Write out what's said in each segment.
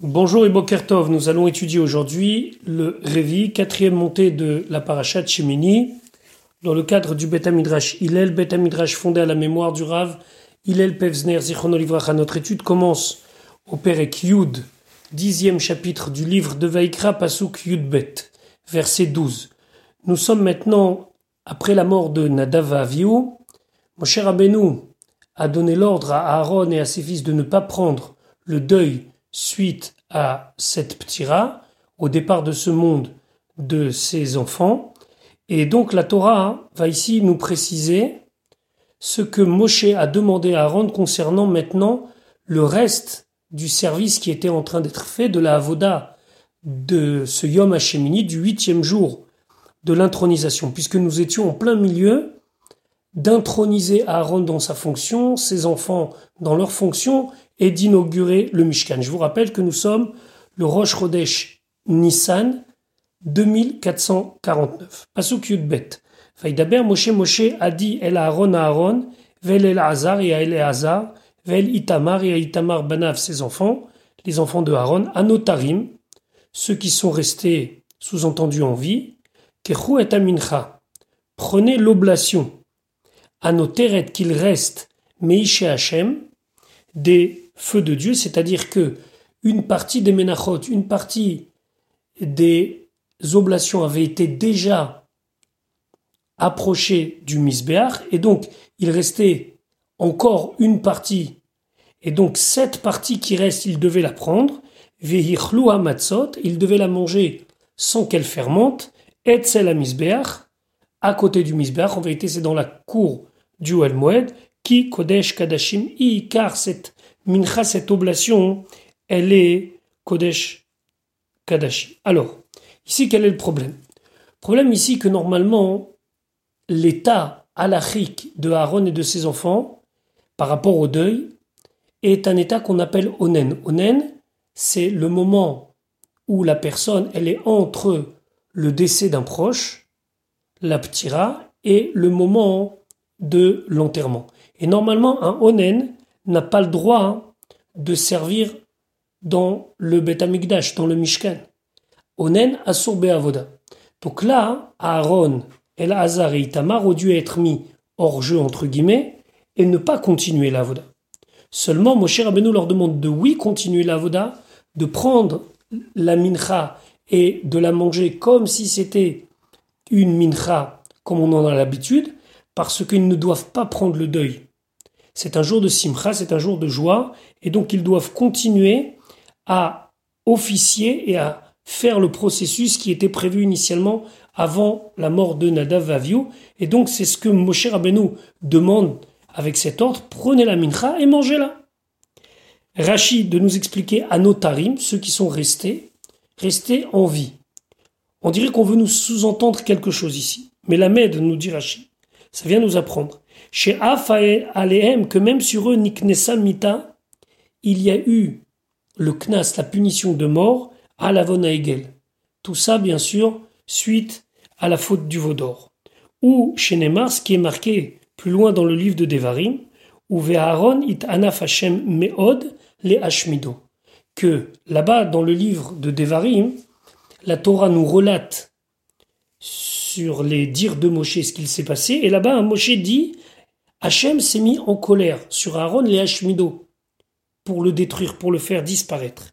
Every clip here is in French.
Bonjour et Bokertov, nous allons étudier aujourd'hui le Révi, quatrième montée de la Parashat Shemini, dans le cadre du Beth Midrash Hillel, Beth Midrash fondé à la mémoire du Rav Hillel Pevzner Zichron Notre étude commence au Perek Yud, dixième chapitre du livre de Vaikra Pasuk Yud Bet, verset 12. Nous sommes maintenant après la mort de Nadav Avihu. Moshe Rabbeinu a donné l'ordre à Aaron et à ses fils de ne pas prendre le deuil suite à cette ptira, au départ de ce monde de ses enfants. Et donc la Torah va ici nous préciser ce que Moshe a demandé à Aaron concernant maintenant le reste du service qui était en train d'être fait de la Avoda de ce Yom Hashemini du huitième jour de l'intronisation, puisque nous étions en plein milieu d'introniser Aaron dans sa fonction, ses enfants dans leur fonction, et d'inaugurer le Mishkan. Je vous rappelle que nous sommes le Rosh Chodesh Nissan 2449. Pasuk Yudbet. Faïdaber Moshe Moshe a dit El Aaron Aaron, Vel El Hazar et El Hazar, Vel Itamar et Itamar Banav ses enfants, les enfants de Aaron, Anotarim, ceux qui sont restés sous-entendus en vie, Kechu et Amincha. Prenez l'oblation. Anoteret qu'il reste Meishe Hashem, des feu de Dieu, c'est-à-dire que une partie des ménachot, une partie des oblations avait été déjà approchée du misbéach, et donc il restait encore une partie, et donc cette partie qui reste, il devait la prendre, vehichlu matzot, il devait la manger sans qu'elle fermente, et la misbéach, à côté du misbéach, en vérité c'est dans la cour du qui kodesh kadashim i, car cette Mincha, cette oblation, elle est Kodesh Kadashi. Alors, ici, quel est le problème? Le problème ici que normalement, l'état halachique de Aaron et de ses enfants, par rapport au deuil, est un état qu'on appelle onen. Onen, c'est le moment où la personne, elle est entre le décès d'un proche, la ptira, et le moment de l'enterrement. Et normalement, un onen, n'a pas le droit de servir dans le Beth dans le Mishkan. Onen Asur Avoda. Donc là, Aaron, El Hazar et Itamar ont dû être mis hors jeu, entre guillemets, et ne pas continuer l'Avoda. Seulement, Moshe Rabbeinu leur demande de oui continuer l'Avoda, de prendre la mincha et de la manger comme si c'était une mincha, comme on en a l'habitude, parce qu'ils ne doivent pas prendre le deuil c'est un jour de simcha, c'est un jour de joie, et donc ils doivent continuer à officier et à faire le processus qui était prévu initialement avant la mort de Nadav Vavio. Et donc c'est ce que Moshe Rabbeinu demande avec cet ordre, prenez la mincha et mangez-la. Rachid de nous expliquer à notarim, ceux qui sont restés, restés en vie. On dirait qu'on veut nous sous-entendre quelque chose ici. Mais la Med, nous dit Rachid, ça vient nous apprendre chez Alehem, que même sur eux, Niknesa Mita, il y a eu le Knas, la punition de mort, à la Egel. Tout ça, bien sûr, suite à la faute du Vaudor. Ou chez Neymar, qui est marqué plus loin dans le livre de Devarim, ou Ve'aron it anaf Hashem me'od le Hashmido. Que là-bas, dans le livre de Devarim, la Torah nous relate sur les dires de Moshe ce qu'il s'est passé, et là-bas, Moshe dit Hachem s'est mis en colère sur Aaron les Hashmido pour le détruire, pour le faire disparaître.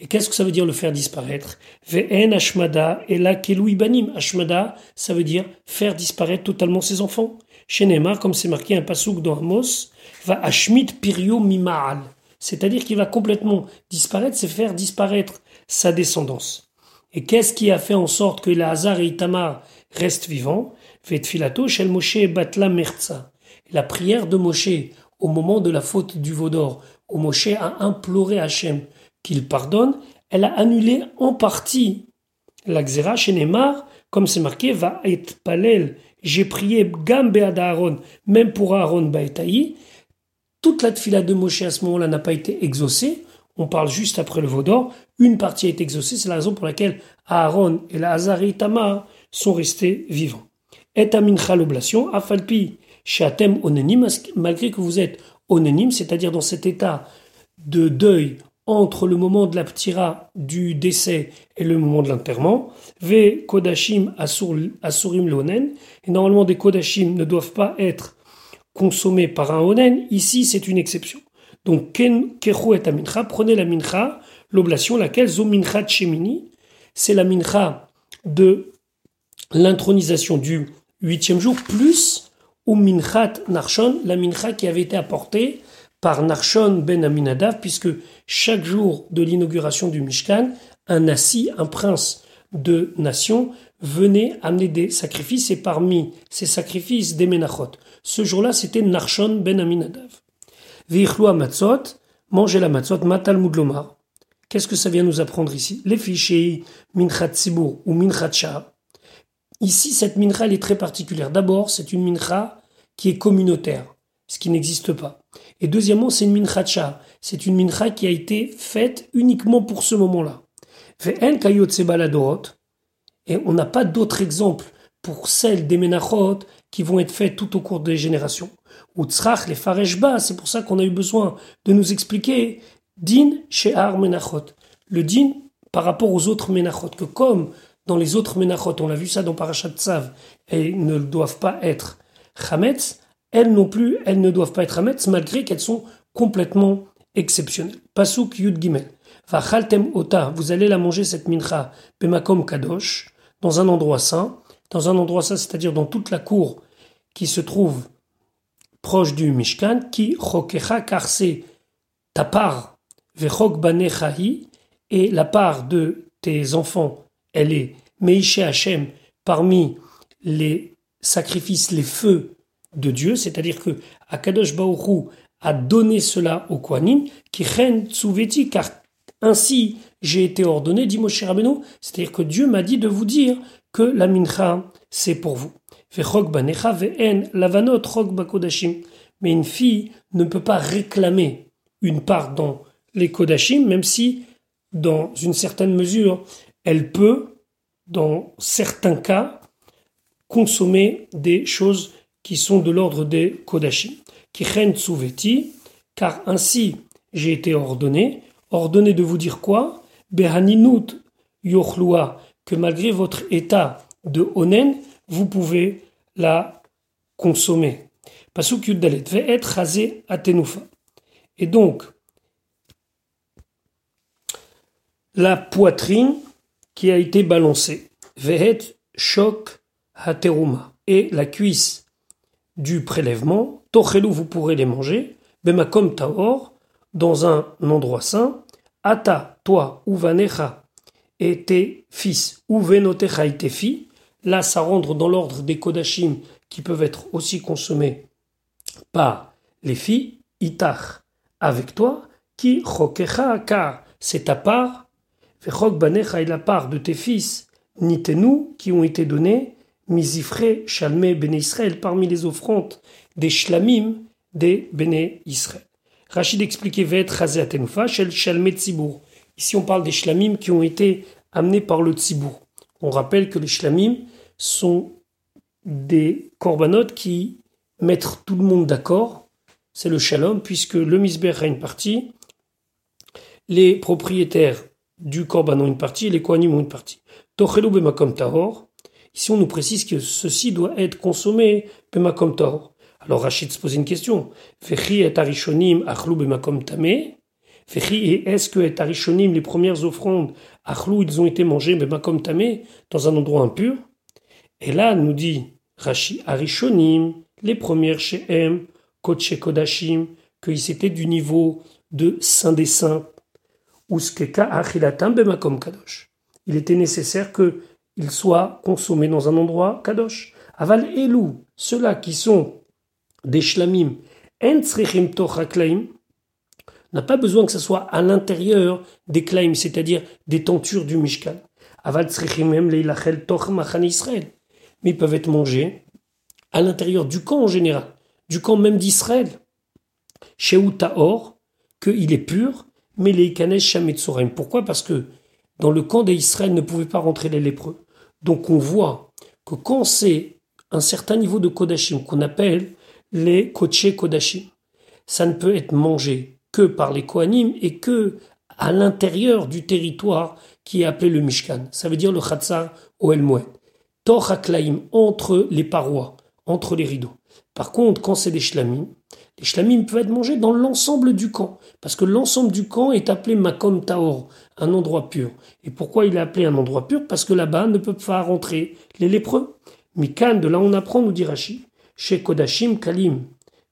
Et qu'est-ce que ça veut dire le faire disparaître? Ve'en Hashmada et la Banim. Hashmada, ça veut dire faire disparaître totalement ses enfants. Chez Neymar, comme c'est marqué un pasouk dans Amos, va Hashmid Pirio Mimaal. C'est-à-dire qu'il va complètement disparaître, c'est faire disparaître sa descendance. Et qu'est-ce qui a fait en sorte que Lazare et Itamar restent vivants? Vetfilato Shel Moshe Batla Merza la prière de Moshe au moment de la faute du Vaudor, où Moshe a imploré Hachem qu'il pardonne, elle a annulé en partie la Xéra chez comme c'est marqué, va être palel, j'ai prié Gambe Aaron, même pour Aaron Baetaï. Toute la tfila de Moshe à ce moment-là n'a pas été exaucée. On parle juste après le Vaudor. Une partie est exaucée, c'est la raison pour laquelle Aaron et la Hazari Tamar sont restés vivants. Et Amincha l'oblation, Afalpi, Shatem onanim, malgré que vous êtes onanim, c'est-à-dire dans cet état de deuil entre le moment de la ptira du décès et le moment de l'enterrement. Ve kodashim asurim lonen. Et normalement, des kodashim ne doivent pas être consommés par un onen. Ici, c'est une exception. Donc, kechu et mincha. Prenez la mincha, l'oblation, laquelle zo mincha chemini. C'est la mincha de l'intronisation du huitième jour, plus ou minchat narshon, la mincha qui avait été apportée par Narshon ben Aminadav, puisque chaque jour de l'inauguration du Mishkan, un nassi, un prince de nation, venait amener des sacrifices, et parmi ces sacrifices, des menachot. Ce jour-là, c'était Narshon ben Aminadav. Vichloa matzot, manger la matzot, matal mudlomar. Qu'est-ce que ça vient nous apprendre ici? Les fichiers minchat tzibur ou minchat shah. Ici, cette mincha, elle est très particulière. D'abord, c'est une mincha qui est communautaire, ce qui n'existe pas. Et deuxièmement, c'est une mincha C'est une mincha qui a été faite uniquement pour ce moment-là. Et on n'a pas d'autres exemples pour celles des menachot qui vont être faites tout au cours des générations. Ou tzrach, les fareshba, c'est pour ça qu'on a eu besoin de nous expliquer din she'ar menachot. Le din par rapport aux autres menachot, que comme dans les autres menachot, on l'a vu ça dans Parashat Tzav, elles ne doivent pas être chametz, elles non plus, elles ne doivent pas être Hametz, malgré qu'elles sont complètement exceptionnelles. Pasuk Yud Gimel. Vachaltem ota, vous allez la manger cette mincha, pemakom kadosh, dans un endroit saint, dans un endroit saint, c'est-à-dire dans toute la cour qui se trouve proche du Mishkan, qui chokecha, car c'est ta part, vechok banechahi, et la part de tes enfants, elle est Meishe Hashem, parmi les sacrifices, les feux de Dieu, c'est-à-dire que Akadosh Baoru a donné cela au Kohanim, qui ren tsuveti, car ainsi j'ai été ordonné, dit Moshe Rabbeinu, c'est-à-dire que Dieu m'a dit de vous dire que la mincha, c'est pour vous. Mais une fille ne peut pas réclamer une part dans les kodashim, même si, dans une certaine mesure, elle peut, dans certains cas, consommer des choses qui sont de l'ordre des Kodashim. Kichen Tsuveti, car ainsi j'ai été ordonné. Ordonné de vous dire quoi? Behaninut que malgré votre état de Onen, vous pouvez la consommer. Pasuk Yuddalet. Et donc, la poitrine qui a été balancée. Vehet Shok Hateruma. Et la cuisse du prélèvement, Tochelou, vous pourrez les manger, Bemakom Taor, dans un endroit saint, Ata, toi, Uvanecha, et tes fils, Uvenotecha et tes filles, là ça rentre dans l'ordre des Kodashim qui peuvent être aussi consommés par les filles, Itach, avec toi, qui Chokecha, car c'est ta part, Vechok Banecha est la part de tes fils, Nitenu, qui ont été donnés, Misifre, Shalme, Béné Israël, parmi les offrandes des Shlamim des Béné Israël. Rachid expliquait Vet Atenufa, Shel Shalme Tzibour. Ici, on parle des Shlamim qui ont été amenés par le Tzibour. On rappelle que les Shlamim sont des corbanotes qui mettent tout le monde d'accord. C'est le Shalom, puisque le Misber a une partie, les propriétaires du korban ont une partie, les Kohanim ont une partie. Tochelu Bemakom Tahor, Ici, on nous précise que ceci doit être consommé bemakom tor. Alors Rachid se pose une question. Fechi et arishonim achlou bemakom tame. Fechi et est-ce que et arishonim, les premières offrandes, achlou, ils ont été mangés bemakom tame, dans un endroit impur? Et là, nous dit Rachid arishonim, les premières chez M, koche kodashim, qu'ils étaient du niveau de saint des saints. Uskeka achilatam bemakom kadosh. Il était nécessaire que il soit consommé dans un endroit kadosh. Aval elou, ceux-là qui sont des shlamim, n'a pas besoin que ce soit à l'intérieur des klaim, c'est-à-dire des tentures du Mishkan. Aval Israël. Mais ils peuvent être mangés à l'intérieur du camp en général, du camp même d'Israël. Chez Taor, qu'il est pur, mais les Ikanesh Pourquoi? Parce que dans le camp d'Israël ne pouvaient pas rentrer les lépreux. Donc on voit que quand c'est un certain niveau de Kodashim qu'on appelle les Koché Kodashim, ça ne peut être mangé que par les Kohanim et que à l'intérieur du territoire qui est appelé le Mishkan. Ça veut dire le Chatzar ou El Moed. Tor entre les parois, entre les rideaux. Par contre, quand c'est des shlamim, les shlamim peuvent être mangés dans l'ensemble du camp, parce que l'ensemble du camp est appelé makom taor, un endroit pur. Et pourquoi il est appelé un endroit pur? Parce que là-bas ne peuvent pas rentrer les lépreux. Mikan, de là on apprend, nous dit Rashi, chez Kodashim Kalim,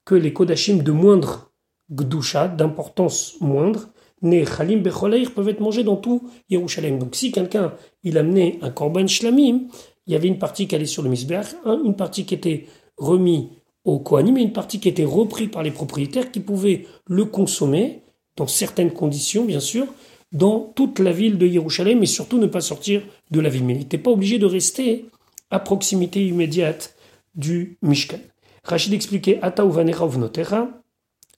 que les Kodashim de moindre gdusha, d'importance moindre, né Chalim Becholeir, peuvent être mangés dans tout Yerushalem. Donc si quelqu'un, il amenait un korban shlamim, il y avait une partie qui allait sur le misbeach, une partie qui était remise au Kohanim et une partie qui était reprise par les propriétaires qui pouvaient le consommer, dans certaines conditions bien sûr, dans toute la ville de Yerushalem et surtout ne pas sortir de la ville. Mais il n'était pas obligé de rester à proximité immédiate du Mishkan. Rachid expliquait Ata uvanecha uvnotera,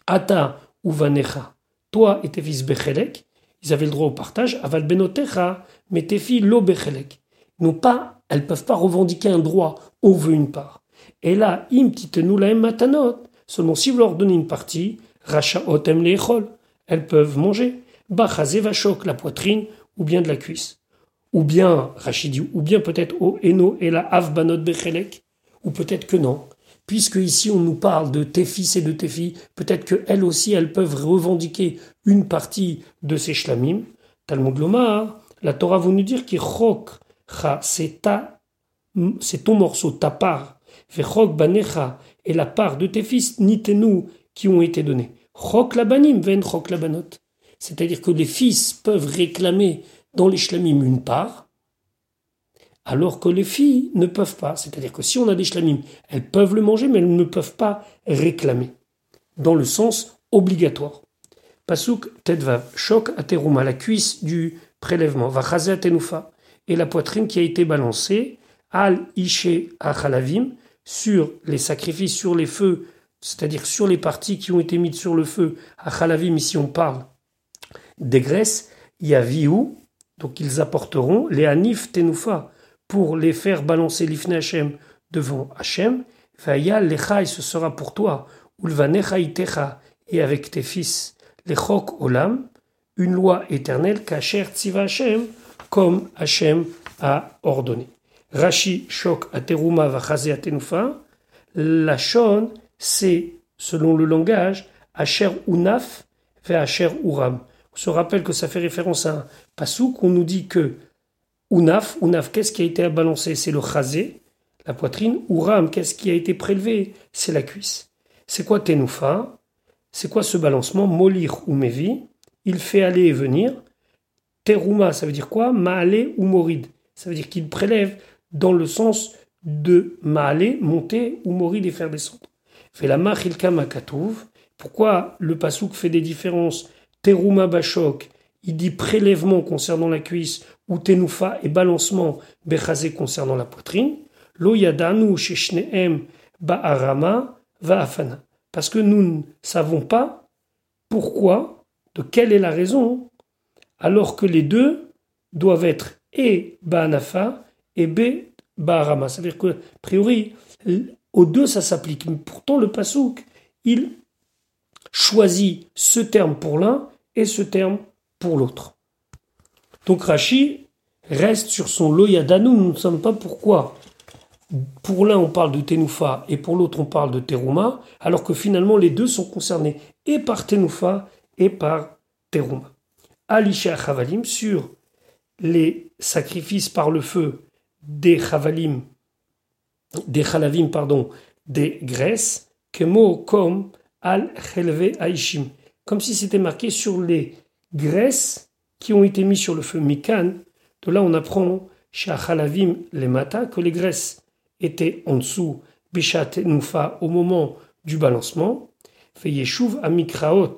Ata uvanecha, toi et tes fils Bechelek, ils avaient le droit au partage, Aval benotecha, mais tes filles lo Bechelek. N'ont pas, elles peuvent pas revendiquer un droit, on veut une part. Et là, im la matanot, seulement si vous leur donnez une partie, racha otem lechol, elles peuvent manger. Bachazé vachok, la poitrine, ou bien de la cuisse. Ou bien, Rachidi, ou bien peut-être au eno et la avbanot bechelek, ou peut-être que non. Puisque ici on nous parle de tes fils et de tes filles, peut-être qu'elles aussi elles peuvent revendiquer une partie de ces shlamim. Talmud Lomar, la Torah veut nous dire que chok, c'est ta, c'est ton morceau, ta part. Vechok banecha, et la part de tes fils, ni nous qui ont été donnés. Chok labanim, ven chok labanot. C'est-à-dire que les fils peuvent réclamer dans les shlamim une part, alors que les filles ne peuvent pas. C'est-à-dire que si on a des shlamim, elles peuvent le manger, mais elles ne peuvent pas réclamer, dans le sens obligatoire. Pasuk tedvav, choc ateruma, la cuisse du prélèvement, vachaze atenufa, et la poitrine qui a été balancée, al ishe achalavim, sur les sacrifices, sur les feux, c'est-à-dire sur les parties qui ont été mises sur le feu, achalavim, ici on parle des graisses, yaviou, donc ils apporteront les anif tenufa, pour les faire balancer l'ifne Hashem devant Hashem. Vaya lecha, ce sera pour toi, ulvanecha itecha, et avec tes fils, lechok olam, une loi éternelle, tziva comme Hashem a ordonné. Rashi shok ateruma vachaze atenufa, la shon, c'est, selon le langage, Asher unaf, ve Asher uram. On se rappelle que ça fait référence à un pasouk, on nous dit que Unaf, Unaf, qu'est-ce qui a été balancé? C'est le chazé, la poitrine. Uram, qu'est-ce qui a été prélevé? C'est la cuisse. C'est quoi Tenoufa C'est quoi ce balancement? Molir ou Mevi Il fait aller et venir. Teruma, ça veut dire quoi? Maale ou Morid. Ça veut dire qu'il prélève dans le sens de Maale, monter, ou Morid et faire descendre. Fait la Makatouv. Pourquoi le pasouk fait des différences? Teruma Bashok, il dit prélèvement concernant la cuisse ou tenoufa et balancement bechazé concernant la poitrine, lo yadanu sheshneem ba'arama va'afana. Parce que nous ne savons pas pourquoi, de quelle est la raison, alors que les deux doivent être et ba'anafa et b ba'arama. C'est-à-dire que, a priori, aux deux ça s'applique. Mais pourtant, le pasouk, il choisit ce terme pour l'un et ce terme pour l'autre. Donc Rashi reste sur son loyadanu, nous ne savons pas pourquoi. Pour l'un on parle de Tenoufa et pour l'autre on parle de Teruma, alors que finalement les deux sont concernés et par Tenoufa et par Teruma. Alisha Chavalim sur les sacrifices par le feu des Chavalim, des Chalavim, pardon, des graisses, Kemo comme al Chelve Aishim, comme si c'était marqué sur les graisses qui ont été mis sur le feu Mikan. De là, on apprend chez Achalavim les Mata que les graisses étaient en dessous, Bishat Nufa, au moment du balancement. Fait Yeshuv à Mikraot.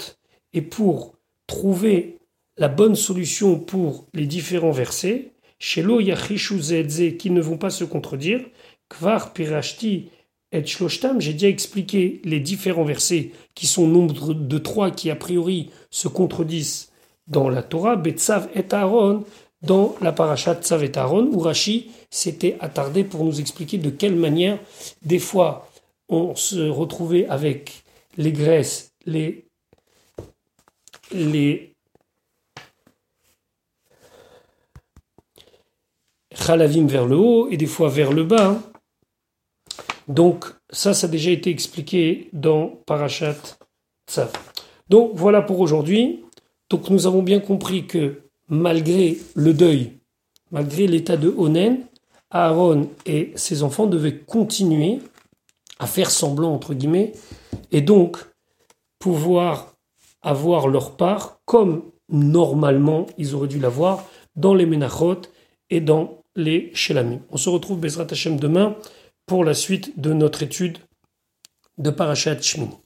Et pour trouver la bonne solution pour les différents versets, Shelo qui ne vont pas se contredire, Kvar Pirashti et Shloshtam, j'ai déjà expliqué les différents versets qui sont nombre de trois qui a priori se contredisent dans la Torah, Betsav et Aaron, dans la parasha Tsav et Aaron, où Rashi s'était attardé pour nous expliquer de quelle manière, des fois, on se retrouvait avec les graisses, les, les chalavim vers le haut et des fois vers le bas. Donc ça, ça a déjà été expliqué dans Parashat Tzav. Donc voilà pour aujourd'hui. Donc nous avons bien compris que malgré le deuil, malgré l'état de Onen, Aaron et ses enfants devaient continuer à faire semblant, entre guillemets, et donc pouvoir avoir leur part comme normalement ils auraient dû l'avoir dans les Menachot et dans les Shelamim. On se retrouve Bezrat Hashem demain pour la suite de notre étude de Parashat Shmini.